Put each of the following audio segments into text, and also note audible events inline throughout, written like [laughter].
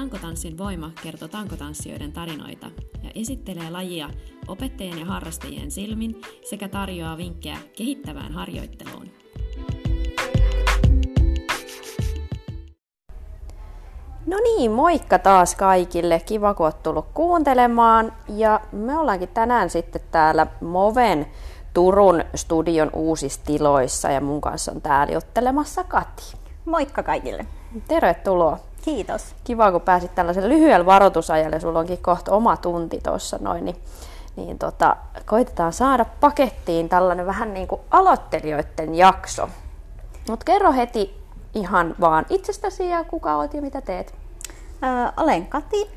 Tankotanssin voima kertoo tankotanssijoiden tarinoita ja esittelee lajia opettajien ja harrastajien silmin sekä tarjoaa vinkkejä kehittävään harjoitteluun. No niin, moikka taas kaikille. Kiva, kun oot tullut kuuntelemaan. Ja me ollaankin tänään sitten täällä Moven Turun studion uusissa tiloissa ja mun kanssa on täällä juttelemassa Kati. Moikka kaikille. Tervetuloa. Kiitos. Kiva, kun pääsit tällaisen lyhyellä varoitusajalle. Sulla onkin kohta oma tunti tuossa noin. Niin, niin tota, koitetaan saada pakettiin tällainen vähän niin kuin aloittelijoiden jakso. Mutta kerro heti ihan vaan itsestäsi ja kuka oot ja mitä teet. Ö, olen Kati.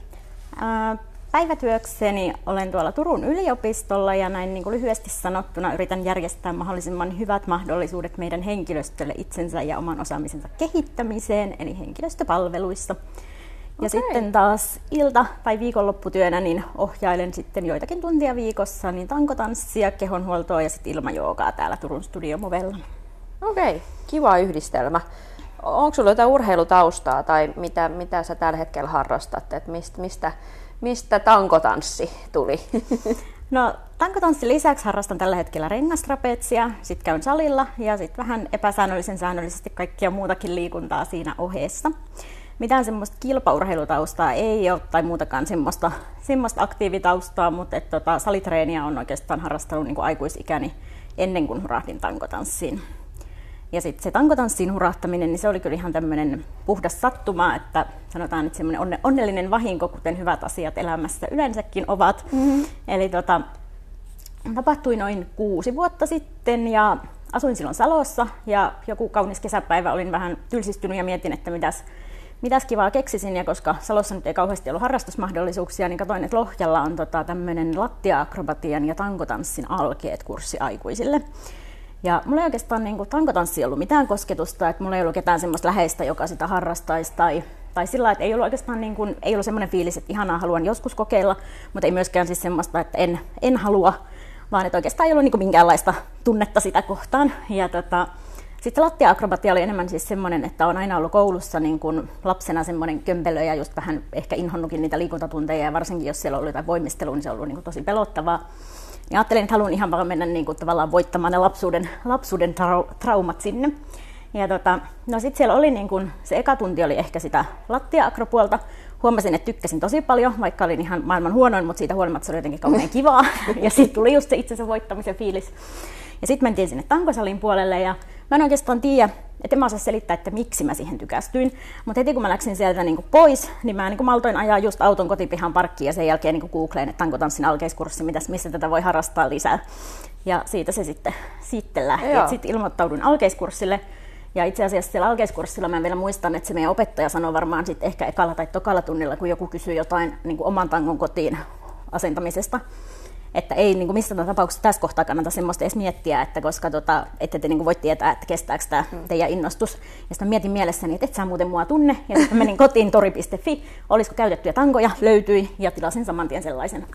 Ö, päivätyökseni olen tuolla Turun yliopistolla ja näin niin kuin lyhyesti sanottuna yritän järjestää mahdollisimman hyvät mahdollisuudet meidän henkilöstölle itsensä ja oman osaamisensa kehittämiseen, eli henkilöstöpalveluissa. Ja okay. sitten taas ilta- tai viikonlopputyönä niin ohjailen sitten joitakin tuntia viikossa niin tankotanssia, kehonhuoltoa ja sitten ilmajoogaa täällä Turun studiomovella. Okei, okay. kiva yhdistelmä. Onko sulla jotain urheilutaustaa tai mitä, mitä sä tällä hetkellä harrastat? Et mistä, mistä, mistä tankotanssi tuli? No tankotanssin lisäksi harrastan tällä hetkellä rengastrapetsia, sitten käyn salilla ja sitten vähän epäsäännöllisen säännöllisesti kaikkia muutakin liikuntaa siinä ohessa. Mitään semmoista kilpaurheilutaustaa ei ole tai muutakaan semmoista, semmoista aktiivitaustaa, mutta et, tota, salitreeniä on oikeastaan harrastanut niin kuin aikuisikäni ennen kuin hurahdin tankotanssiin. Ja sitten se tankotanssin hurahtaminen, niin se oli kyllä ihan tämmöinen puhdas sattuma, että sanotaan, että semmoinen onne, onnellinen vahinko, kuten hyvät asiat elämässä yleensäkin ovat. Mm-hmm. Eli tota, tapahtui noin kuusi vuotta sitten ja asuin silloin Salossa ja joku kaunis kesäpäivä olin vähän tylsistynyt ja mietin, että mitäs, mitäs kivaa keksisin. Ja koska Salossa nyt ei kauheasti ollut harrastusmahdollisuuksia, niin katsoin, että Lohjalla on tota, tämmöinen lattia-akrobatian ja tankotanssin alkeet kurssi aikuisille. Ja mulla ei oikeastaan niin kuin, tankotanssi ollut mitään kosketusta, että mulla ei ollut ketään semmoista läheistä, joka sitä harrastaisi tai, tai sillä että ei ollut oikeastaan niin kuin, ei ollut semmoinen fiilis, että ihanaa haluan joskus kokeilla, mutta ei myöskään siis semmoista, että en, en halua, vaan että oikeastaan ei ollut niin kuin minkäänlaista tunnetta sitä kohtaan. Ja tota, sitten lattia-akrobatia oli enemmän siis semmoinen, että on aina ollut koulussa niin kuin lapsena semmoinen kömpelö ja just vähän ehkä inhonnutkin niitä liikuntatunteja ja varsinkin jos siellä oli jotain voimistelua, niin se on ollut niin kuin tosi pelottavaa. Ja ajattelin, että haluan ihan vaan mennä niin kuin, tavallaan voittamaan ne lapsuuden, lapsuuden trau- traumat sinne. Ja tota, no sitten siellä oli niin kuin, se eka tunti oli ehkä sitä lattia-akropuolta. Huomasin, että tykkäsin tosi paljon, vaikka olin ihan maailman huonoin, mutta siitä huolimatta se oli jotenkin kauhean [laughs] kivaa. ja sitten tuli just se itsensä voittamisen fiilis. Ja sitten mentiin sinne tankosalin puolelle ja mä en oikeastaan tiedä, että en mä osaa selittää, että miksi mä siihen tykästyin. Mutta heti kun mä läksin sieltä niin pois, niin mä niin maltoin ajaa just auton kotipihan parkkiin ja sen jälkeen niin googleen, että tankotanssin alkeiskurssi, mitäs, missä tätä voi harrastaa lisää. Ja siitä se sitten, sitten lähti. Sitten ilmoittaudun alkeiskurssille. Ja itse asiassa siellä alkeiskurssilla mä vielä muistan, että se meidän opettaja sanoi varmaan sitten ehkä ekalla tai tokalla tunnilla, kun joku kysyy jotain niin oman tangon kotiin asentamisesta, että ei niin kuin missään tapauksessa tässä kohtaa kannata semmoista edes miettiä, että koska tota, ette te niin kuin voi tietää, että kestääkö tämä mm. teidän innostus. Ja sitten mietin mielessäni, että et sä muuten mua tunne. Ja sitten menin kotiin tori.fi, olisiko käytettyjä tankoja, löytyi ja tilasin saman tien sellaisen.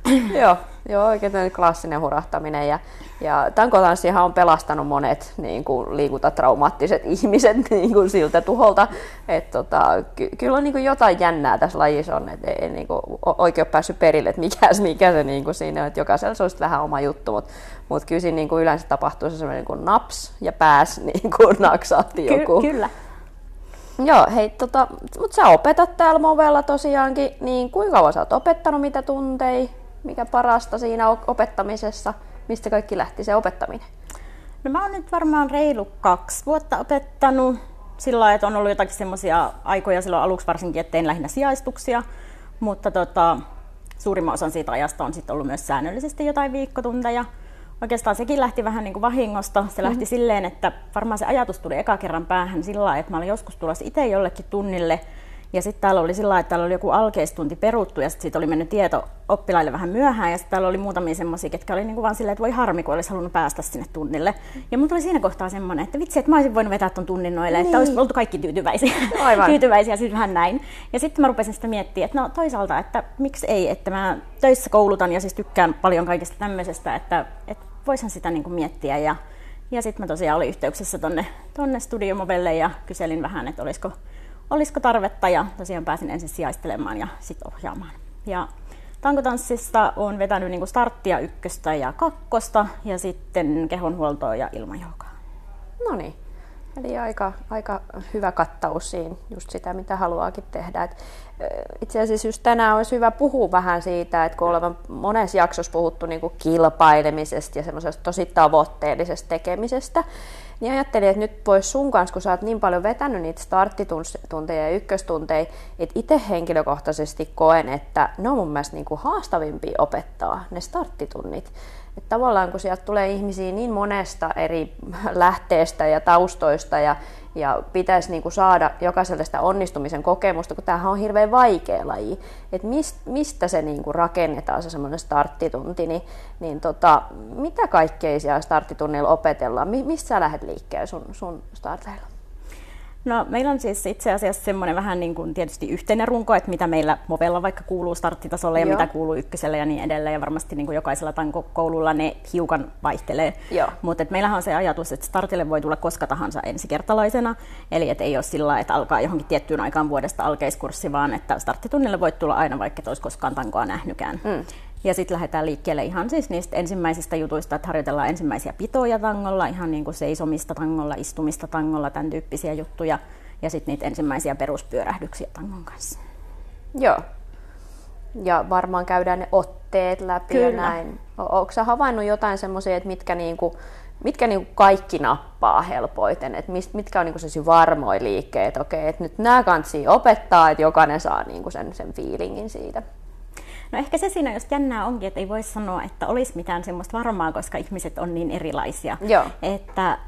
joo, joo, oikein klassinen hurahtaminen. Ja, ja tankotanssihan on pelastanut monet niin kuin liikuntatraumaattiset [laughs] ihmiset niin kuin siltä tuholta. Et, tota, ky- kyllä on niin kuin jotain jännää tässä lajissa on, että ei niin kuin, oikein ole päässyt perille, että mikä, mikä se niin kuin siinä on, että jokaisella se olisi vähän oma juttu, mutta mut kyllä siinä niin kuin yleensä tapahtuu se sellainen niin kuin naps ja pääs [laughs] niin kuin naksaatti joku. Ky- kyllä. Joo, hei, tota, mutta sä opetat täällä Movella tosiaankin, niin kuinka kauan sä oot opettanut, mitä tuntei, mikä parasta siinä opettamisessa, mistä kaikki lähti se opettaminen? No mä oon nyt varmaan reilu kaksi vuotta opettanut sillä lailla, että on ollut jotakin semmoisia aikoja silloin aluksi varsinkin, että tein lähinnä sijaistuksia, mutta tota, suurimman osan siitä ajasta on sitten ollut myös säännöllisesti jotain viikkotunteja. Oikeastaan sekin lähti vähän niin kuin vahingosta. Se lähti mm-hmm. silleen, että varmaan se ajatus tuli eka kerran päähän sillä lailla, että mä olin joskus tulossa itse jollekin tunnille – ja sitten täällä oli sillä että täällä oli joku alkeistunti peruttu ja sitten siitä oli mennyt tieto oppilaille vähän myöhään. Ja sitten täällä oli muutamia semmoisia, ketkä oli niinku vaan silleen, että voi harmi, kun olisi halunnut päästä sinne tunnille. Ja mulla tuli siinä kohtaa semmoinen, että vitsi, että mä olisin voinut vetää ton tunnin noille, niin. että olisi oltu kaikki tyytyväisiä. [laughs] Aivan. tyytyväisiä sitten vähän näin. Ja sitten mä rupesin sitä miettiä, että no toisaalta, että miksi ei, että mä töissä koulutan ja siis tykkään paljon kaikesta tämmöisestä, että, että voisin sitä niinku miettiä. Ja, ja sitten mä tosiaan olin yhteyksissä tonne, tonne studiomovelle ja kyselin vähän, että olisiko olisiko tarvetta ja tosiaan pääsin ensin sijaistelemaan ja sitten ohjaamaan. Ja tankotanssista olen vetänyt niin starttia ykköstä ja kakkosta ja sitten kehonhuoltoa ja ilmajoukaa. No niin. Eli aika, aika hyvä kattaus siinä, just sitä mitä haluaakin tehdä. Et itse asiassa just tänään olisi hyvä puhua vähän siitä, että kun olemme monessa jaksossa puhuttu niin kuin kilpailemisesta ja semmoisesta tosi tavoitteellisesta tekemisestä, niin ajattelin, että nyt voisi sun kanssa, kun sä oot niin paljon vetänyt niitä starttitunteja ja ykköstunteja, että itse henkilökohtaisesti koen, että ne on mun mielestä niin kuin haastavimpia opettaa, ne starttitunnit. Että tavallaan kun sieltä tulee ihmisiä niin monesta eri lähteestä ja taustoista ja, ja pitäisi niin kuin saada jokaiselle sitä onnistumisen kokemusta, kun tämähän on hirveän vaikea laji, mist, mistä se niin kuin rakennetaan se semmoinen starttitunti, niin, niin tota, mitä kaikkea siellä starttitunnilla opetellaan, mistä sä lähdet liikkeelle sun, sun starteilla? No meillä on siis itse asiassa semmoinen vähän niin kuin tietysti yhteinen runko, että mitä meillä Movella vaikka kuuluu starttitasolle ja Joo. mitä kuuluu ykköselle ja niin edelleen. Ja varmasti niin kuin jokaisella tankokoululla ne hiukan vaihtelee. Mutta meillähän on se ajatus, että startille voi tulla koska tahansa ensikertalaisena. Eli että ei ole sillä että alkaa johonkin tiettyyn aikaan vuodesta alkeiskurssi, vaan että starttitunnille voi tulla aina, vaikka et olisi koskaan tankoa nähnytkään. Mm. Ja sitten lähdetään liikkeelle ihan siis niistä ensimmäisistä jutuista, että harjoitellaan ensimmäisiä pitoja tangolla, ihan niin kuin seisomista tangolla, istumista tangolla, tämän tyyppisiä juttuja. Ja sitten niitä ensimmäisiä peruspyörähdyksiä tangon kanssa. Joo. Ja varmaan käydään ne otteet läpi Kyllä. ja näin. Onko sä havainnut jotain semmoisia, että mitkä, niinku, mitkä niinku kaikki nappaa helpoiten? Et mitkä on niinku varmoja liikkeitä? Okei, että nyt nämä kansi opettaa, että jokainen saa niinku sen, sen fiilingin siitä. No ehkä se siinä just jännää onkin, että ei voi sanoa, että olisi mitään semmoista varmaa, koska ihmiset on niin erilaisia. Joo. Että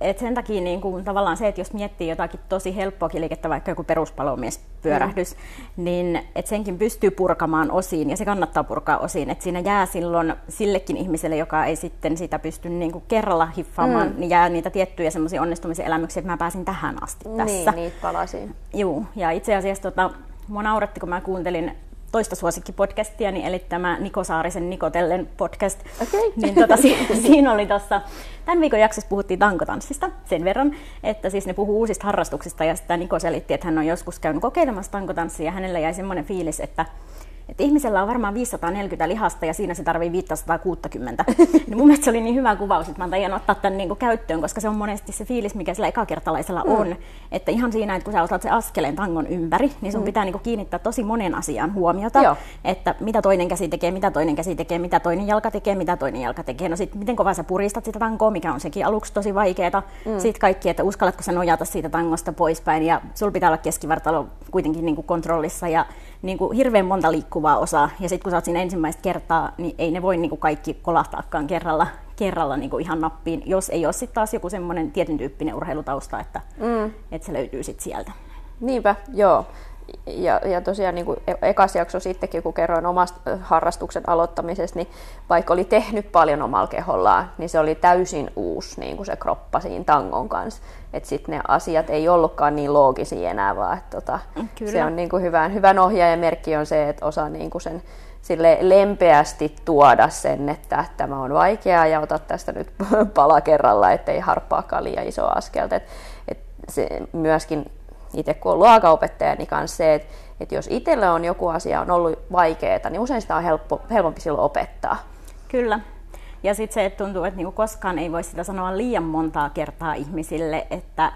et sen takia niin kuin, tavallaan se, että jos miettii jotakin tosi helppoa liikettä, vaikka joku peruspalomieспyörähdys, mm. niin että senkin pystyy purkamaan osiin ja se kannattaa purkaa osiin. Että siinä jää silloin sillekin ihmiselle, joka ei sitten sitä pysty niin kuin kerralla hiffaamaan, mm. niin jää niitä tiettyjä semmoisia onnistumisen elämyksiä, että mä pääsin tähän asti tässä. Niin, niitä palasiin. Joo, ja itse asiassa tota, mua nauratti, kun mä kuuntelin toista suosikkipodcastia, niin eli tämä Niko Saarisen Nikotellen podcast. Okay. Niin tota, si- [laughs] siinä oli tuossa, tämän viikon jaksossa puhuttiin tankotanssista sen verran, että siis ne puhuu uusista harrastuksista ja sitten Niko selitti, että hän on joskus käynyt kokeilemassa tankotanssia ja hänellä jäi semmoinen fiilis, että että ihmisellä on varmaan 540 lihasta ja siinä se tarvii 560. [laughs] niin mun mielestä se oli niin hyvä kuvaus, että mä tajan ottaa tämän niin kuin käyttöön, koska se on monesti se fiilis, mikä sillä ekakertalaisella mm. on. Että ihan siinä, että kun sä otat se askeleen tangon ympäri, niin sun mm. pitää niin kuin kiinnittää tosi monen asian huomiota. Joo. Että mitä toinen käsi tekee, mitä toinen käsi tekee, mitä toinen jalka tekee, mitä toinen jalka tekee. No sitten miten kovaa sä puristat sitä tankoa, mikä on sekin aluksi tosi vaikeaa. Mm. Sitten kaikki, että uskallatko sä nojata siitä tangosta poispäin ja sul pitää olla keskivartalo kuitenkin niin kuin kontrollissa ja niin kuin hirveän monta liikkuvaa osaa. Ja sitten kun sä oot siinä ensimmäistä kertaa, niin ei ne voi niin kuin kaikki kolahtaakaan kerralla, kerralla niin kuin ihan nappiin, jos ei ole sitten taas joku semmoinen tietyn tyyppinen urheilutausta, että, mm. että se löytyy sitten sieltä. Niinpä, joo ja, ja tosiaan niin kuin e-, ekas jakso sittenkin, kun kerroin omasta harrastuksen aloittamisesta, niin vaikka oli tehnyt paljon omalla kehollaan, niin se oli täysin uusi niin kuin se kroppa siinä tangon kanssa. Että sitten ne asiat ei ollutkaan niin loogisia enää, vaan että tota, se on niin kuin hyvän, hyvän ohjaajan merkki on se, että osaa niin kuin sen sille lempeästi tuoda sen, että tämä on vaikeaa ja ota tästä nyt [laughs] pala kerralla, ettei harppaakaan liian iso askelta. Et, et se myöskin itse kun olen luokaopettaja, niin kanssa se, että, että jos itselle on joku asia on ollut vaikeaa, niin usein sitä on helppo, helpompi silloin opettaa. Kyllä. Ja sitten se, että tuntuu, että niinku koskaan ei voi sitä sanoa liian montaa kertaa ihmisille, että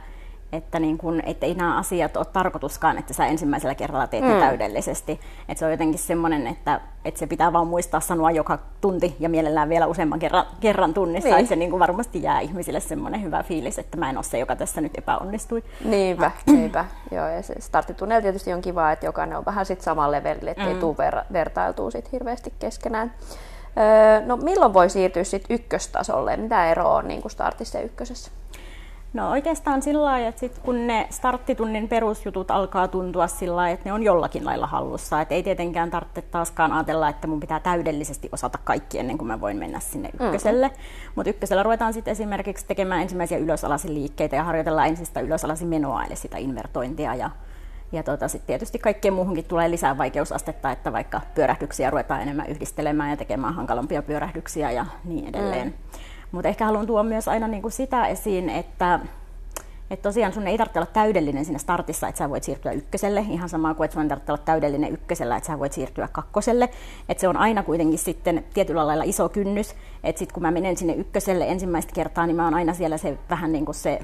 että, niin kun, että ei nämä asiat ole tarkoituskaan, että sä ensimmäisellä kerralla teet mm. täydellisesti. Että se on jotenkin semmoinen, että, että se pitää vaan muistaa sanoa joka tunti ja mielellään vielä useamman kerran, kerran tunnissa, niin. että se niin kuin varmasti jää ihmisille semmoinen hyvä fiilis, että mä en ole se, joka tässä nyt epäonnistui. Niinpä, [clears throat] niinpä. Joo, ja se starttitunnella tietysti on kiva, että jokainen on vähän sit samalla levelillä, ettei mm. tule ver- vertailtua sit hirveästi keskenään. Öö, no milloin voi siirtyä sitten ykköstasolle? Mitä eroa on niin kuin startissa ja ykkösessä? No oikeastaan sillä lailla, että sit kun ne starttitunnin perusjutut alkaa tuntua sillä lailla, että ne on jollakin lailla hallussa. Että ei tietenkään tarvitse taaskaan ajatella, että mun pitää täydellisesti osata kaikki ennen kuin mä voin mennä sinne mm. ykköselle. Mm-hmm. Mutta ykkösellä ruvetaan sitten esimerkiksi tekemään ensimmäisiä ylösalaisin liikkeitä ja harjoitellaan ensin sitä ylösalaisin menoa, eli sitä invertointia ja ja tota, sitten tietysti kaikkeen muuhunkin tulee lisää vaikeusastetta, että vaikka pyörähdyksiä ruvetaan enemmän yhdistelemään ja tekemään hankalampia pyörähdyksiä ja niin edelleen. Mm. Mutta ehkä haluan tuoda myös aina niin kuin sitä esiin, että Et tosiaan sun ei tarvitse olla täydellinen siinä startissa, että sä voit siirtyä ykköselle, ihan sama kuin että sun ei tarvitse olla täydellinen ykkösellä, että sä voit siirtyä kakkoselle. Et se on aina kuitenkin sitten tietyllä lailla iso kynnys, että sitten kun mä menen sinne ykköselle ensimmäistä kertaa, niin mä oon aina siellä se vähän niin kuin se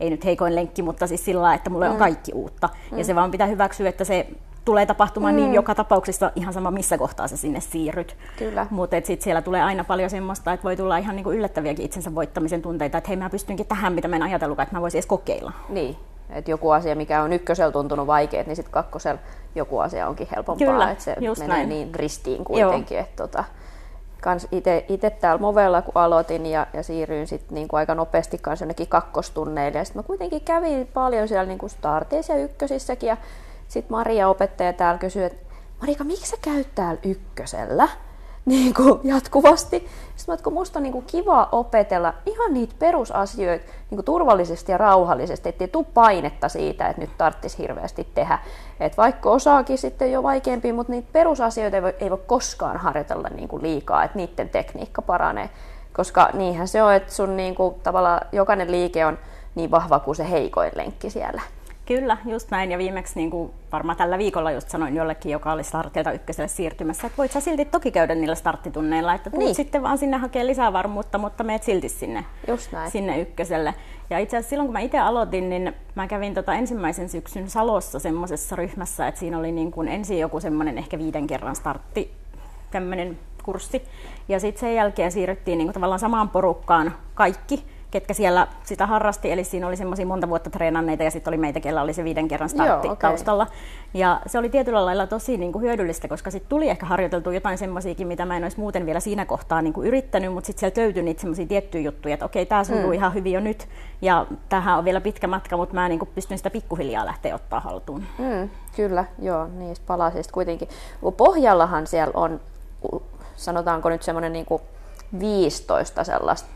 ei nyt heikoin lenkki, mutta siis sillä lailla, että mulle mm. on kaikki uutta. Mm. Ja se vaan pitää hyväksyä, että se tulee tapahtumaan niin mm. niin joka tapauksessa ihan sama missä kohtaa sä sinne siirryt. Kyllä. Mutta sitten siellä tulee aina paljon semmoista, että voi tulla ihan niinku yllättäviäkin itsensä voittamisen tunteita, että hei mä pystynkin tähän, mitä mä en ajatellut, että mä voisin edes kokeilla. Niin, että joku asia, mikä on ykkösellä tuntunut vaikeet, niin sitten kakkosella joku asia onkin helpompaa. Kyllä, että se menee näin. niin ristiin kuitenkin. Että tota, kans itse täällä Movella, kun aloitin ja, ja siirryin sitten niinku aika nopeasti kanssa jonnekin kakkostunneille. Ja sitten mä kuitenkin kävin paljon siellä niinku starteissa ja ykkösissäkin. Ja sitten Maria opettaja täällä kysyi, että Marika, miksi sä käyt täällä ykkösellä? [laughs] Niin kuin jatkuvasti. Sitten mä, kun musta on niin kuin kiva opetella ihan niitä perusasioita niin kuin turvallisesti ja rauhallisesti, ettei tule painetta siitä, että nyt tarvitsisi hirveästi tehdä. Et vaikka osaakin sitten jo vaikeampi, mutta niitä perusasioita ei voi, ei voi koskaan harjoitella niin kuin liikaa, että niiden tekniikka paranee. Koska niinhän se on, että sun niin kuin, tavallaan jokainen liike on niin vahva kuin se heikoin lenkki siellä. Kyllä, just näin. Ja viimeksi niin kuin varmaan tällä viikolla just sanoin jollekin, joka oli startilta ykköselle siirtymässä, että voit sä silti toki käydä niillä starttitunneilla, että tulet Niin. sitten vaan sinne hakea lisää varmuutta, mutta meet silti sinne, Just näin. sinne ykköselle. Ja itse asiassa silloin, kun mä itse aloitin, niin mä kävin tota ensimmäisen syksyn Salossa semmoisessa ryhmässä, että siinä oli niin kuin ensin joku semmoinen ehkä viiden kerran startti, tämmöinen kurssi. Ja sitten sen jälkeen siirryttiin niin kuin tavallaan samaan porukkaan kaikki, ketkä siellä sitä harrasti, eli siinä oli semmoisia monta vuotta treenanneita ja sitten oli meitä, kellä oli se viiden kerran startti Joo, okei. taustalla. Ja se oli tietyllä lailla tosi niin kuin hyödyllistä, koska sitten tuli ehkä harjoiteltu jotain semmoisiakin, mitä mä en olisi muuten vielä siinä kohtaa niin kuin yrittänyt, mutta sitten sieltä löytyi niitä semmoisia tiettyjä juttuja, että okei, tämä sujuu mm. ihan hyvin jo nyt, ja tähän on vielä pitkä matka, mutta mä niin kuin pystyn sitä pikkuhiljaa lähteä ottaa haltuun. Mm, kyllä, joo, niistä palasista kuitenkin. Pohjallahan siellä on, sanotaanko nyt semmoinen niin 15 sellaista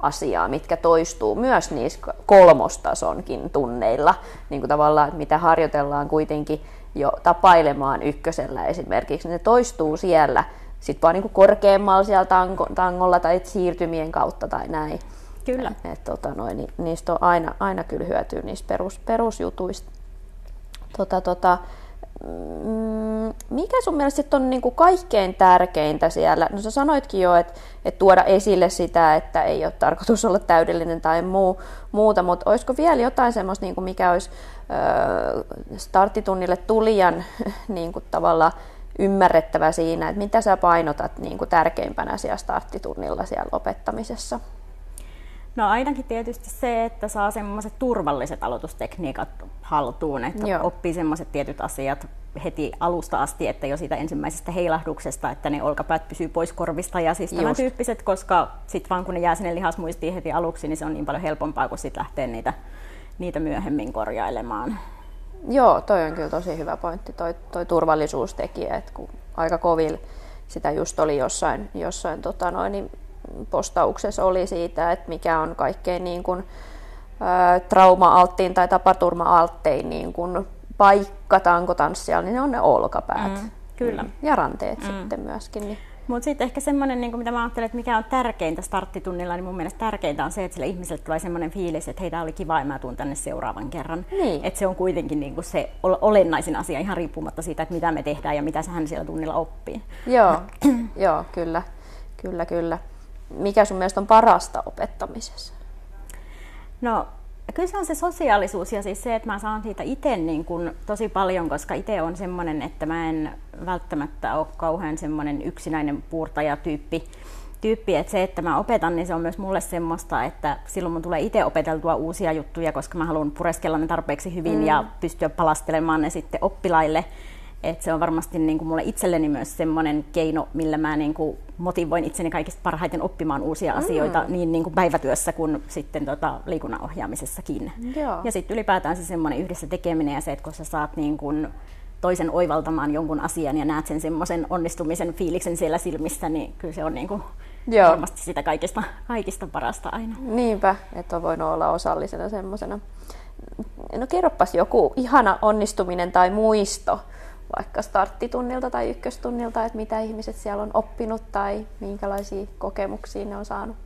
perusasiaa, mitkä toistuu myös niissä kolmostasonkin tunneilla, niin kuin tavallaan, että mitä harjoitellaan kuitenkin jo tapailemaan ykkösellä esimerkiksi, niin ne toistuu siellä sitten vaan niin kuin korkeammalla siellä tango, tangolla tai siirtymien kautta tai näin. Kyllä. Et, tota, noin, niin, niistä on aina, aina kyllä hyötyä niistä perus, perusjutuista. Tota, tota, mikä sun mielestä sit on niinku kaikkein tärkeintä siellä? No sä sanoitkin jo, että et tuoda esille sitä, että ei ole tarkoitus olla täydellinen tai muu, muuta, mutta olisiko vielä jotain semmoista, niinku, mikä olisi ö, starttitunnille tulijan [laughs] niinku, tavalla ymmärrettävä siinä, että mitä sä painotat niinku, tärkeimpänä siellä starttitunnilla siellä opettamisessa? No ainakin tietysti se, että saa semmoiset turvalliset aloitustekniikat haltuun, että Joo. oppii semmoiset tietyt asiat heti alusta asti, että jo siitä ensimmäisestä heilahduksesta, että ne olkapäät pysyy pois korvista ja siis tämän tyyppiset, koska sitten vaan kun ne jää sinne lihasmuistiin heti aluksi, niin se on niin paljon helpompaa, kun sitten lähtee niitä, niitä myöhemmin korjailemaan. Joo, toi on kyllä tosi hyvä pointti, toi, toi turvallisuustekijä, että kun aika kovil sitä just oli jossain, jossain tota noin, niin postauksessa oli siitä, että mikä on kaikkein niin kuin, ä, trauma-alttiin tai tapaturma-alttein niin kuin paikka tankotanssijalla, niin ne on ne olkapäät. Mm, kyllä. Ja ranteet mm. sitten myöskin. Niin. Mutta sitten ehkä semmoinen, niin mitä mä ajattelen, että mikä on tärkeintä starttitunnilla, niin mun mielestä tärkeintä on se, että sille ihmiselle tulee semmoinen fiilis, että hei, tää oli kiva ja mä tuun tänne seuraavan kerran. Niin. Että se on kuitenkin niin kuin se ol- olennaisin asia ihan riippumatta siitä, että mitä me tehdään ja mitä hän siellä tunnilla oppii. Joo, [clears throat] joo, kyllä, kyllä, kyllä. Mikä sun mielestä on parasta opettamisessa? No kyllä se on se sosiaalisuus ja siis se, että mä saan siitä itse niin kuin tosi paljon, koska itse on semmoinen, että mä en välttämättä ole kauhean semmoinen yksinäinen puurtajatyyppi. Tyyppi, että se, että mä opetan, niin se on myös mulle semmoista, että silloin mun tulee itse opeteltua uusia juttuja, koska mä haluan pureskella ne tarpeeksi hyvin mm. ja pystyä palastelemaan ne sitten oppilaille. Et se on varmasti niin kuin mulle itselleni myös semmoinen keino, millä mä niin kuin motivoin itseni kaikista parhaiten oppimaan uusia asioita niin, niin kuin päivätyössä kuin sitten tota liikunnan ohjaamisessakin. Joo. Ja sitten ylipäätään se semmoinen yhdessä tekeminen ja se, että kun sä saat niin kuin toisen oivaltamaan jonkun asian ja näet sen semmoisen onnistumisen fiiliksen siellä silmissä, niin kyllä se on niin kuin Joo. varmasti sitä kaikista, kaikista parasta aina. Niinpä, että on voinut olla osallisena semmoisena. No kerropas joku ihana onnistuminen tai muisto, vaikka starttitunnilta tai ykköstunnilta, että mitä ihmiset siellä on oppinut tai minkälaisia kokemuksia ne on saanut.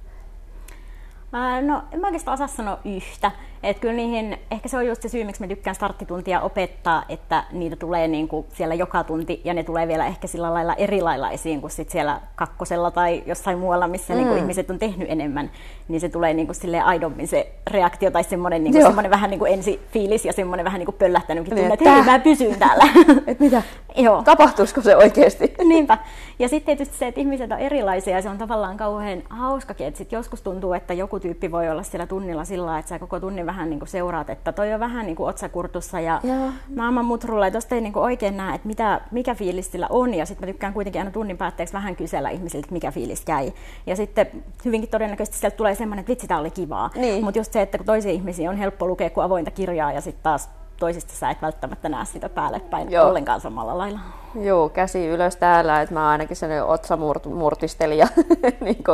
No, en mä oikeastaan osaa sanoa yhtä. Et kyllä niihin, ehkä se on just se syy, miksi mä tykkään starttituntia opettaa, että niitä tulee niin kuin siellä joka tunti ja ne tulee vielä ehkä sillä lailla erilailaisiin kuin sit siellä kakkosella tai jossain muualla, missä mm. niin kuin ihmiset on tehnyt enemmän, niin se tulee niin kuin aidommin se reaktio tai semmoinen, niin kuin semmoinen vähän niin kuin ensi fiilis ja semmoinen vähän niin kuin pöllähtänytkin niin, tunne, että hei, mä pysyn täällä. [laughs] Et mitä? Joo. Tapahtuisiko se oikeasti? [laughs] Niinpä. Ja sitten tietysti se, että ihmiset on erilaisia ja se on tavallaan kauhean hauskakin, että sit joskus tuntuu, että joku tyyppi voi olla siellä tunnilla sillä että sä koko tunnin vähän niin kuin seuraat, että toi on vähän niin kuin otsakurtussa ja Joo. naama mutrulla, ja tosta ei niin kuin oikein näe, että mitä, mikä fiilis sillä on, ja sitten mä tykkään kuitenkin aina tunnin päätteeksi vähän kysellä ihmisiltä, mikä fiilis käy. Ja sitten hyvinkin todennäköisesti sieltä tulee semmoinen, että vitsi, tää oli kivaa. Niin. Mutta just se, että kun toisia ihmisiä on helppo lukea kuin avointa kirjaa, ja sitten taas toisista sä et välttämättä näe sitä päälle päin Joo. ollenkaan samalla lailla. Joo, käsi ylös täällä, että mä ainakin sen otsamurtistelin ja [laughs] niin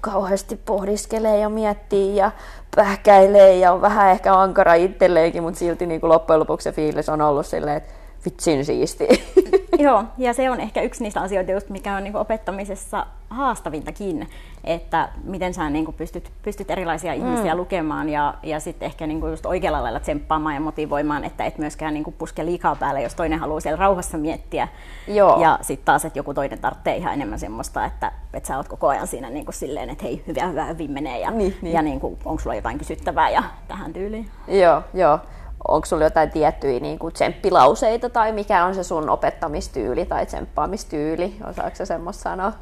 kauheasti pohdiskelee ja miettii ja pähkäilee ja on vähän ehkä ankara itselleenkin, mutta silti niin loppujen lopuksi se fiilis on ollut silleen, että vitsin siisti. [laughs] Joo, ja se on ehkä yksi niistä asioista, just mikä on niin opettamisessa haastavintakin, että miten sä niin pystyt, pystyt erilaisia ihmisiä mm. lukemaan ja, ja sitten ehkä niin just oikealla lailla tsemppaamaan ja motivoimaan, että et myöskään niin puske liikaa päälle, jos toinen haluaa siellä rauhassa miettiä. Joo. Ja sitten taas, että joku toinen tarvitsee ihan enemmän semmoista, että, että sä oot koko ajan siinä niin kuin silleen, että hei, hyvä, hyvä, hyvin menee ja, niin, niin. ja niin onko sulla jotain kysyttävää ja tähän tyyliin. Joo, joo onko sulla jotain tiettyjä niin kuin tsemppilauseita tai mikä on se sun opettamistyyli tai tsemppaamistyyli? Osaatko sä semmoista sanoa?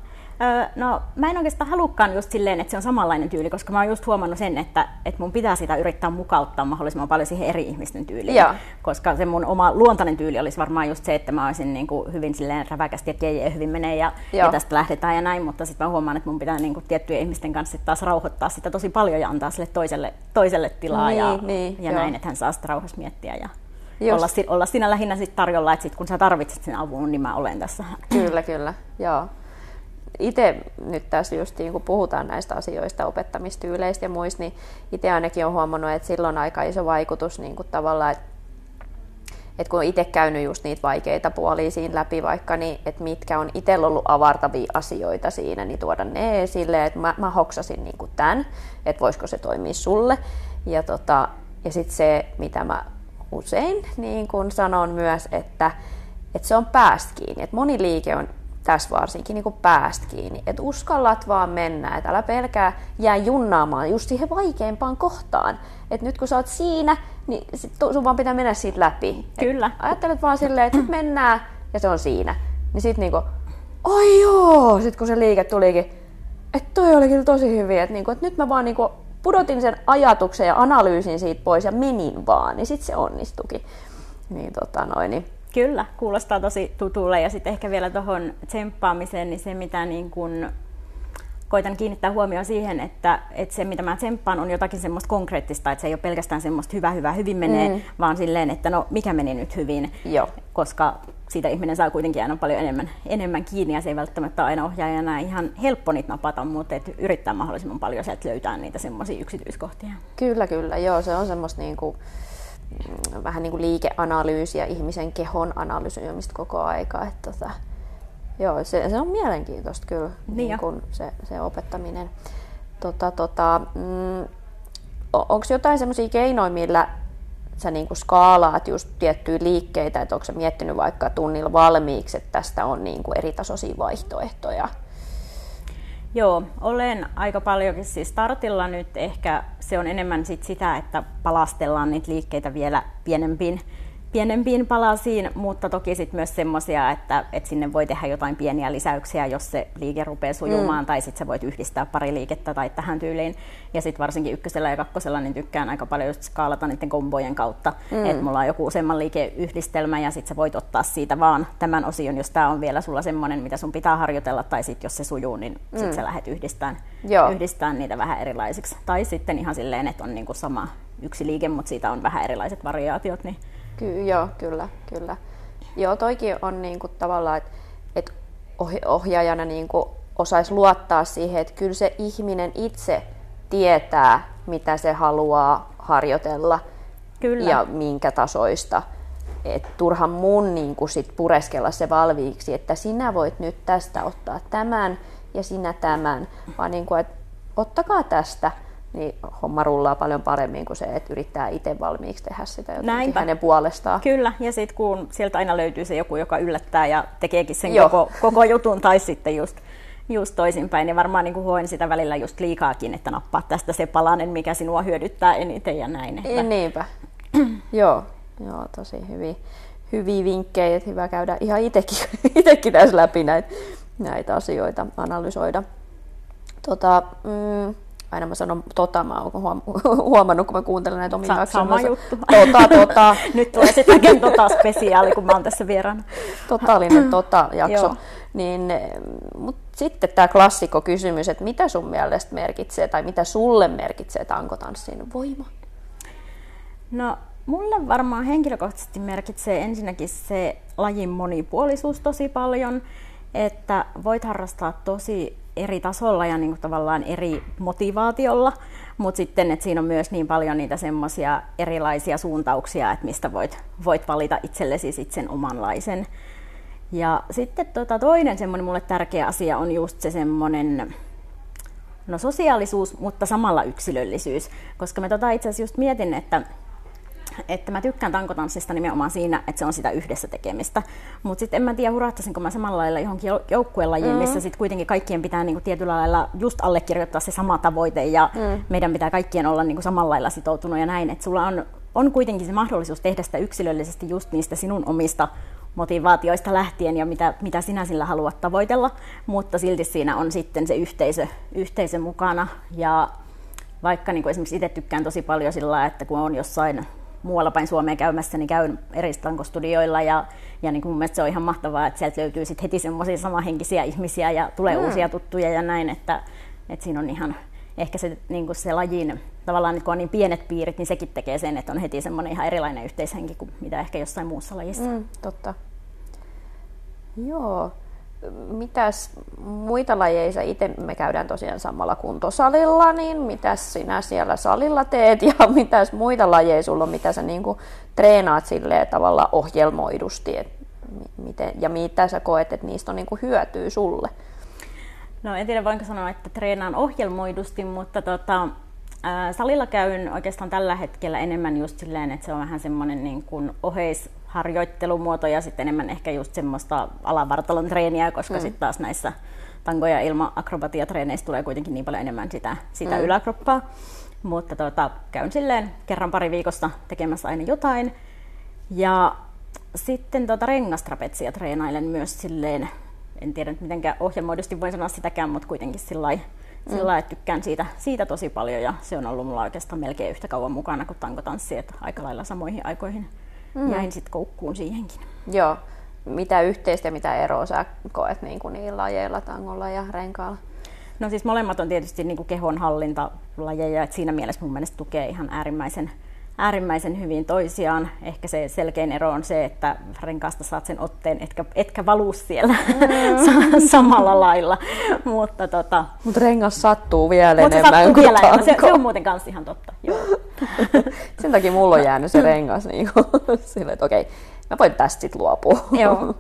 Öö, no mä en oikeastaan halukkaan just silleen, että se on samanlainen tyyli, koska mä oon just huomannut sen, että, että mun pitää sitä yrittää mukauttaa mahdollisimman paljon siihen eri ihmisten tyyliin. Ja. Koska se mun oma luontainen tyyli olisi varmaan just se, että mä olisin niin kuin hyvin silleen räväkästi, että jee, hyvin menee ja, ja tästä lähdetään ja näin, mutta sitten mä huomaan, että mun pitää niin kuin tiettyjen ihmisten kanssa sit taas rauhoittaa sitä tosi paljon ja antaa sille toiselle, toiselle tilaa niin, ja, niin, ja näin, että hän saa sitä rauhassa miettiä. Ja, olla, olla siinä lähinnä sit tarjolla, että sit kun sä tarvitset sen avun, niin mä olen tässä. Kyllä, kyllä. Joo itse nyt tässä just niin kun puhutaan näistä asioista, opettamistyyleistä ja muista, niin itse ainakin on huomannut, että silloin aika iso vaikutus niin kuin tavallaan, että että kun itse käynyt just niitä vaikeita puolia siinä läpi vaikka, niin että mitkä on itsellä ollut avartavia asioita siinä, niin tuoda ne esille, että mä, mä hoksasin niin kuin tämän, että voisiko se toimia sulle. Ja, tota, ja sitten se, mitä mä usein niin kun sanon myös, että, että se on päästä kiinni. Että moni liike on tässä varsinkin niin päästä kiinni. Että uskallat vaan mennä, että älä pelkää jää junnaamaan just siihen vaikeimpaan kohtaan. Että nyt kun sä oot siinä, niin sit sun vaan pitää mennä siitä läpi. Kyllä. Et ajattelet vaan silleen, että nyt [clears throat] mennään ja se on siinä. Niin sit niinku, oi joo, sit kun se liike tulikin, että toi oli kyllä tosi hyvin, että, niinku, että nyt mä vaan niinku pudotin sen ajatuksen ja analyysin siitä pois ja menin vaan, niin sit se onnistukin. Niin tota noin, niin Kyllä, kuulostaa tosi tutulle. Ja sitten ehkä vielä tuohon tsemppaamiseen, niin se mitä niin kun koitan kiinnittää huomioon siihen, että, että se mitä mä tsemppaan on jotakin semmoista konkreettista, että se ei ole pelkästään semmoista hyvä, hyvä, hyvin menee, mm. vaan silleen, että no mikä meni nyt hyvin, Joo. koska siitä ihminen saa kuitenkin aina paljon enemmän, enemmän kiinni ja se ei välttämättä aina ohjaajana ihan helppo niitä napata, mutta et yrittää mahdollisimman paljon sieltä löytää niitä semmoisia yksityiskohtia. Kyllä, kyllä, joo, se on semmoista niin kuin vähän niin kuin liikeanalyysiä, ihmisen kehon analysoimista koko aika. Että tota, joo, se, se, on mielenkiintoista kyllä, niin, niin kuin se, se opettaminen. Tota, tota, mm, Onko jotain semmoisia keinoja, millä sä niin kuin skaalaat just tiettyjä liikkeitä, että onko sä miettinyt vaikka tunnilla valmiiksi, että tästä on niin kuin eri tasoisia vaihtoehtoja? Joo, olen aika paljonkin siis startilla nyt. Ehkä se on enemmän sit sitä, että palastellaan niitä liikkeitä vielä pienempiin pienempiin palasiin, mutta toki sitten myös semmoisia, että, että sinne voi tehdä jotain pieniä lisäyksiä, jos se liike rupeaa sujumaan, mm. tai sitten sä voit yhdistää pari liikettä tai tähän tyyliin. Ja sitten varsinkin ykkösellä ja kakkosella niin tykkään aika paljon just skaalata niiden kombojen kautta, mm. että mulla on joku useamman liikeyhdistelmä ja sitten sä voit ottaa siitä vaan tämän osion, jos tämä on vielä sulla semmoinen, mitä sun pitää harjoitella, tai sitten jos se sujuu, niin mm. sitten sä lähdet yhdistämään, yhdistämään niitä vähän erilaisiksi. Tai sitten ihan silleen, että on niinku sama yksi liike, mutta siitä on vähän erilaiset variaatiot, niin Ky- joo, kyllä, kyllä. Joo, toikin on niinku tavallaan, että et ohjaajana niinku osaisi luottaa siihen, että kyllä se ihminen itse tietää, mitä se haluaa harjoitella kyllä. ja minkä tasoista. Et turhan mun niinku sit pureskella se valmiiksi, että sinä voit nyt tästä ottaa tämän ja sinä tämän, vaan niinku, että ottakaa tästä niin homma rullaa paljon paremmin kuin se, että yrittää itse valmiiksi tehdä sitä jotenkin Näinpä. hänen puolestaan. Kyllä, ja sitten kun sieltä aina löytyy se joku, joka yllättää ja tekeekin sen koko, koko jutun, tai sitten just, just toisinpäin, niin varmaan niin hoen sitä välillä just liikaakin, että nappaa tästä se palanen, mikä sinua hyödyttää eniten ja näin. Että... Niinpä. [clears throat] joo, joo, tosi hyviä, hyviä vinkkejä, että hyvä käydä ihan itsekin, [laughs] itsekin tässä läpi näitä, näitä asioita, analysoida. Tota, mm, aina mä sanon tota, mä oon [laughs] huomannut, kun mä kuuntelen näitä omia jaksoja. Sama juttu. [laughs] Tota, tota. [laughs] Nyt tulee sitten tota spesiaali, kun mä oon tässä vieraana. Totaalinen [clears throat] tota jakso. niin, mutta sitten tämä klassikko kysymys, että mitä sun mielestä merkitsee tai mitä sulle merkitsee tankotanssin voima? No mulle varmaan henkilökohtaisesti merkitsee ensinnäkin se lajin monipuolisuus tosi paljon, että voit harrastaa tosi eri tasolla ja niin kuin tavallaan eri motivaatiolla, mutta sitten, että siinä on myös niin paljon niitä semmoisia erilaisia suuntauksia, että mistä voit, voit valita itsellesi sit sen omanlaisen. Ja sitten tota, toinen semmoinen mulle tärkeä asia on just se semmoinen no sosiaalisuus, mutta samalla yksilöllisyys. Koska mä tota itse asiassa just mietin, että että mä tykkään tankotanssista nimenomaan siinä, että se on sitä yhdessä tekemistä. Mutta sitten en mä tiedä, hurahtaisinko mä samalla lailla johonkin joukkuelajiin, mm. missä sitten kuitenkin kaikkien pitää niinku tietyllä lailla just allekirjoittaa se sama tavoite ja mm. meidän pitää kaikkien olla niinku samalla lailla sitoutunut ja näin. Että sulla on, on kuitenkin se mahdollisuus tehdä sitä yksilöllisesti just niistä sinun omista motivaatioista lähtien ja mitä, mitä sinä sillä haluat tavoitella, mutta silti siinä on sitten se yhteisö, yhteisö mukana. Ja vaikka niin kuin esimerkiksi itse tykkään tosi paljon sillä, että kun on jossain muualla päin Suomea käymässä, niin käyn eri stankostudioilla ja, ja niin kuin mun mielestä se on ihan mahtavaa, että sieltä löytyy sit heti semmoisia samahenkisiä ihmisiä ja tulee mm. uusia tuttuja ja näin, että, että siinä on ihan ehkä se, niin kuin se lajin, tavallaan kun on niin pienet piirit, niin sekin tekee sen, että on heti semmoinen ihan erilainen yhteishenki kuin mitä ehkä jossain muussa lajissa. Mm, totta. Joo mitäs muita lajeja, itse me käydään tosiaan samalla kuntosalilla, niin mitäs sinä siellä salilla teet ja [laughs] mitäs muita lajeja sulla on, mitä sä niinku treenaat silleen tavalla ohjelmoidusti, et miten, ja mitä sä koet, että niistä on niinku hyötyä sulle? No en tiedä voinko sanoa, että treenaan ohjelmoidusti, mutta tota, salilla käyn oikeastaan tällä hetkellä enemmän just silleen, että se on vähän semmoinen niin kuin oheis, harjoittelumuoto ja sitten enemmän ehkä just semmoista alavartalon treeniä, koska mm. sitten taas näissä tangoja ilman akrobatiatreeneissä tulee kuitenkin niin paljon enemmän sitä, sitä mm. yläkroppaa. Mutta tota, käyn silleen kerran pari viikosta tekemässä aina jotain. Ja sitten tota rengastrapetsia treenailen myös silleen, en tiedä nyt mitenkään ohjelmoidusti voin sanoa sitäkään, mutta kuitenkin sillä mm. sillä että tykkään siitä, siitä tosi paljon ja se on ollut mulla oikeastaan melkein yhtä kauan mukana kuin tankotanssi, että aika lailla samoihin aikoihin mm. jäin sitten koukkuun siihenkin. Joo. Mitä yhteistä ja mitä eroa sä koet niin kuin niillä lajeilla, tangolla ja renkaalla? No siis molemmat on tietysti niin kuin kehonhallintalajeja, että siinä mielessä mun mielestä tukee ihan äärimmäisen, äärimmäisen hyvin toisiaan. Ehkä se selkein ero on se, että renkaasta saat sen otteen, etkä, etkä valu siellä mm. [laughs] samalla lailla. Mutta tota... Mut rengas sattuu vielä Mut enemmän se sattuu vielä enemmän. Se, se, on muuten kans ihan totta. Joo. [laughs] Sen takia mulla on jäänyt se rengas niin kuin, [laughs] sille, että okei, mä voin tästä sitten luopua. Joo.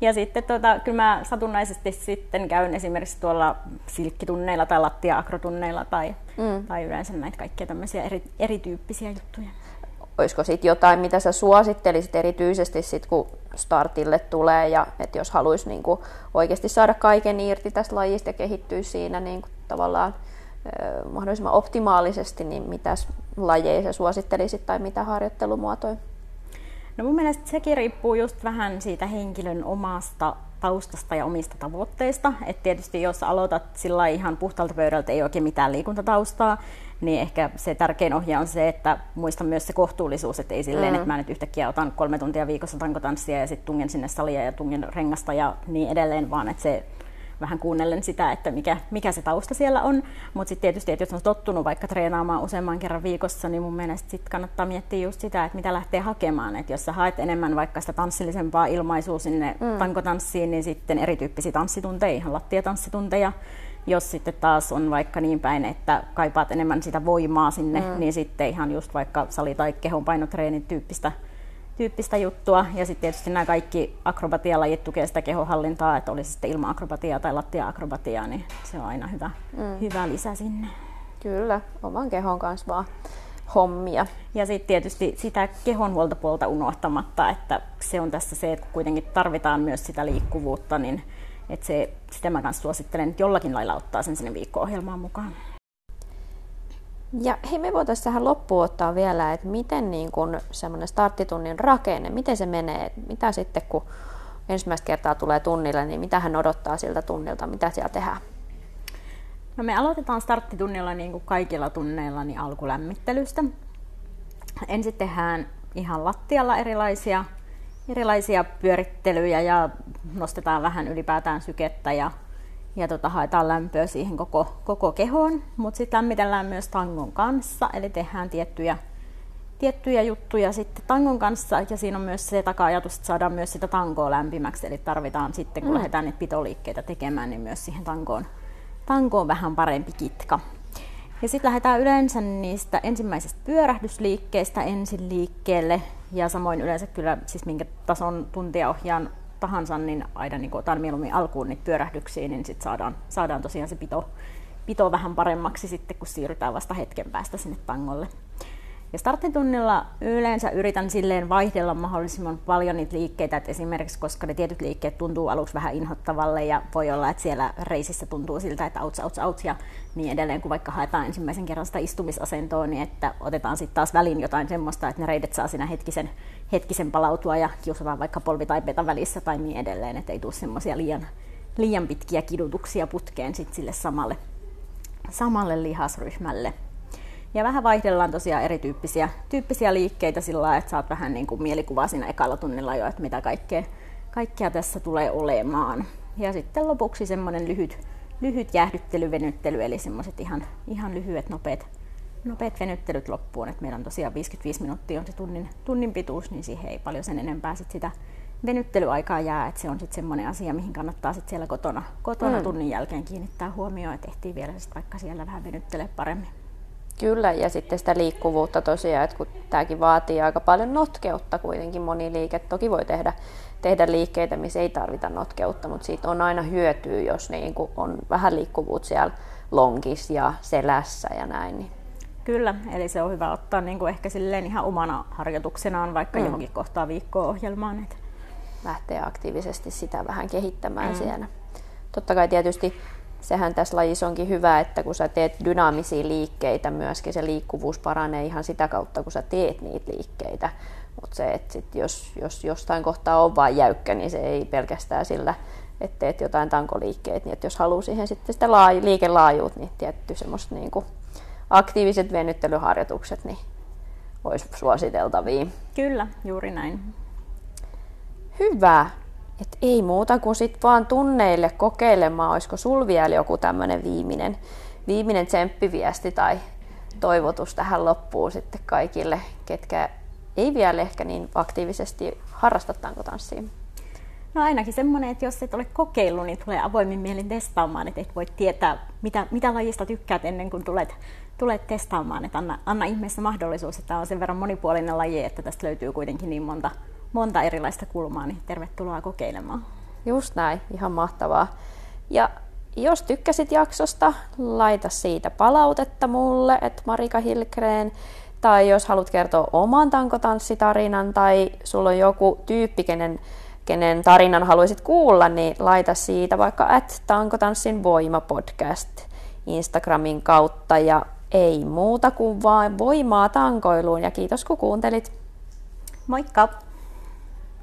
Ja sitten tota, kyllä mä satunnaisesti sitten käyn esimerkiksi tuolla silkkitunneilla tai lattia-akrotunneilla tai, mm. tai yleensä näitä kaikkia tämmöisiä eri, erityyppisiä juttuja. Olisiko sitten jotain, mitä sä suosittelisit erityisesti sit, kun startille tulee ja että jos haluaisi niinku oikeasti saada kaiken irti tästä lajista ja kehittyä siinä niinku tavallaan mahdollisimman optimaalisesti, niin mitä lajeja sä suosittelisit tai mitä harjoittelumuotoja? No mun mielestä sekin riippuu just vähän siitä henkilön omasta taustasta ja omista tavoitteista. Et tietysti jos aloitat sillä ihan puhtaalta pöydältä, ei oikein mitään liikuntataustaa, niin ehkä se tärkein ohje on se, että muista myös se kohtuullisuus, että ei silleen, mm. että mä nyt yhtäkkiä otan kolme tuntia viikossa tankotanssia ja sitten tungen sinne salia ja tungen rengasta ja niin edelleen, vaan että se vähän kuunnellen sitä, että mikä, mikä se tausta siellä on. Mutta sitten tietysti, että jos on tottunut vaikka treenaamaan useamman kerran viikossa, niin mun mielestä sit kannattaa miettiä just sitä, että mitä lähtee hakemaan. Että jos sä haet enemmän vaikka sitä tanssillisempaa ilmaisua sinne mm. tankotanssiin, niin sitten erityyppisiä tanssitunteja, ihan lattiatanssitunteja. Jos sitten taas on vaikka niin päin, että kaipaat enemmän sitä voimaa sinne, mm. niin sitten ihan just vaikka sali- tai kehonpainotreenin tyyppistä tyyppistä juttua. Ja sitten tietysti nämä kaikki akrobatialajit tukee sitä kehohallintaa, että olisi sitten ilman akrobatiaa tai lattia-akrobatiaa, niin se on aina hyvä, mm. hyvä lisä sinne. Kyllä, oman kehon kanssa vaan hommia. Ja sitten tietysti sitä kehonhuoltopuolta unohtamatta, että se on tässä se, että kun kuitenkin tarvitaan myös sitä liikkuvuutta, niin että se, sitä mä kanssa suosittelen, että jollakin lailla ottaa sen sinne viikko-ohjelmaan mukaan. Ja hei, me voitaisiin tähän loppuun ottaa vielä, että miten niin kun semmoinen starttitunnin rakenne, miten se menee, mitä sitten kun ensimmäistä kertaa tulee tunnille, niin mitä hän odottaa siltä tunnilta, mitä siellä tehdään? No me aloitetaan starttitunnilla niin kuin kaikilla tunneilla niin alkulämmittelystä. Ensin tehdään ihan lattialla erilaisia, erilaisia pyörittelyjä ja nostetaan vähän ylipäätään sykettä ja, ja tota, haetaan lämpöä siihen koko, koko kehoon. Mutta sitten lämmitellään myös tangon kanssa, eli tehdään tiettyjä, tiettyjä juttuja sitten tangon kanssa. Ja siinä on myös se taka-ajatus, että saadaan myös sitä tankoa lämpimäksi. Eli tarvitaan sitten, kun mm. lähdetään niitä pitoliikkeitä tekemään, niin myös siihen tankoon tanko on vähän parempi kitka. Ja sitten lähdetään yleensä niistä ensimmäisestä pyörähdysliikkeestä ensin liikkeelle. Ja samoin yleensä kyllä, siis minkä tason tuntia ohjaan tahansa, niin aina niin otan mieluummin alkuun niitä pyörähdyksiä, niin sitten saadaan, saadaan tosiaan se pito, pito vähän paremmaksi sitten, kun siirrytään vasta hetken päästä sinne tangolle. Ja starttitunnilla yleensä yritän silleen vaihdella mahdollisimman paljon niitä liikkeitä, että esimerkiksi koska ne tietyt liikkeet tuntuu aluksi vähän inhottavalle ja voi olla, että siellä reisissä tuntuu siltä, että auts, auts, auts ja niin edelleen, kun vaikka haetaan ensimmäisen kerran sitä istumisasentoa, niin että otetaan sitten taas väliin jotain semmoista, että ne reidet saa siinä hetkisen, hetkisen palautua ja kiusataan vaikka polvi tai peta välissä tai niin edelleen, että ei tule semmoisia liian, liian pitkiä kidutuksia putkeen sitten sille samalle, samalle lihasryhmälle. Ja vähän vaihdellaan tosiaan erityyppisiä tyyppisiä liikkeitä sillä lailla, että saat vähän niin kuin mielikuvaa siinä ekalla tunnilla jo, että mitä kaikkea, kaikkea tässä tulee olemaan. Ja sitten lopuksi semmoinen lyhyt, lyhyt jäähdyttely, venyttely, eli semmoiset ihan, ihan lyhyet, nopeat, nopeat venyttelyt loppuun. Et meillä on tosiaan 55 minuuttia on se tunnin, tunnin pituus, niin siihen ei paljon sen enempää sit sitä venyttelyaikaa jää. Et se on sitten semmoinen asia, mihin kannattaa sit siellä kotona, kotona mm. tunnin jälkeen kiinnittää huomioon, että ehtii vielä sit vaikka siellä vähän venyttelee paremmin. Kyllä, ja sitten sitä liikkuvuutta tosiaan, että kun tämäkin vaatii aika paljon notkeutta kuitenkin moni liike. Toki voi tehdä, tehdä liikkeitä, missä ei tarvita notkeutta, mutta siitä on aina hyötyä, jos niin kuin on vähän liikkuvuutta siellä lonkissa ja selässä ja näin. Niin. Kyllä, eli se on hyvä ottaa niin kuin ehkä silleen ihan omana harjoituksenaan vaikka mm. johonkin kohtaa viikkoa ohjelmaan. Että... Lähtee aktiivisesti sitä vähän kehittämään mm. siellä. Totta kai tietysti sehän tässä lajissa onkin hyvä, että kun sä teet dynaamisia liikkeitä, myöskin se liikkuvuus paranee ihan sitä kautta, kun sä teet niitä liikkeitä. Mutta se, että sit jos, jos jostain kohtaa on vain jäykkä, niin se ei pelkästään sillä, että teet jotain tankoliikkeitä, niin että jos haluaa siihen sitten sitä laaj- liikelaajuutta, niin tietty semmoista niin kuin aktiiviset venyttelyharjoitukset, niin olisi suositeltavia. Kyllä, juuri näin. Hyvä. Et ei muuta kuin sit vaan tunneille kokeilemaan, olisiko sul vielä joku tämmöinen viimeinen, viimeinen tsemppiviesti tai toivotus tähän loppuun sitten kaikille, ketkä ei vielä ehkä niin aktiivisesti harrasta tankotanssia? No ainakin semmoinen, että jos et ole kokeillut, niin tulee avoimin mielin testaamaan, että et voi tietää, mitä, mitä lajista tykkäät ennen kuin tulet, tulet testaamaan. Että anna, anna ihmeessä mahdollisuus, että on sen verran monipuolinen laji, että tästä löytyy kuitenkin niin monta, monta erilaista kulmaa, niin tervetuloa kokeilemaan. Just näin, ihan mahtavaa. Ja jos tykkäsit jaksosta, laita siitä palautetta mulle, että Marika Hilkreen, tai jos haluat kertoa oman tankotanssitarinan, tai sulla on joku tyyppi, kenen, kenen tarinan haluaisit kuulla, niin laita siitä vaikka at tankotanssin voima podcast Instagramin kautta, ja ei muuta kuin vain voimaa tankoiluun, ja kiitos kun kuuntelit. Moikka!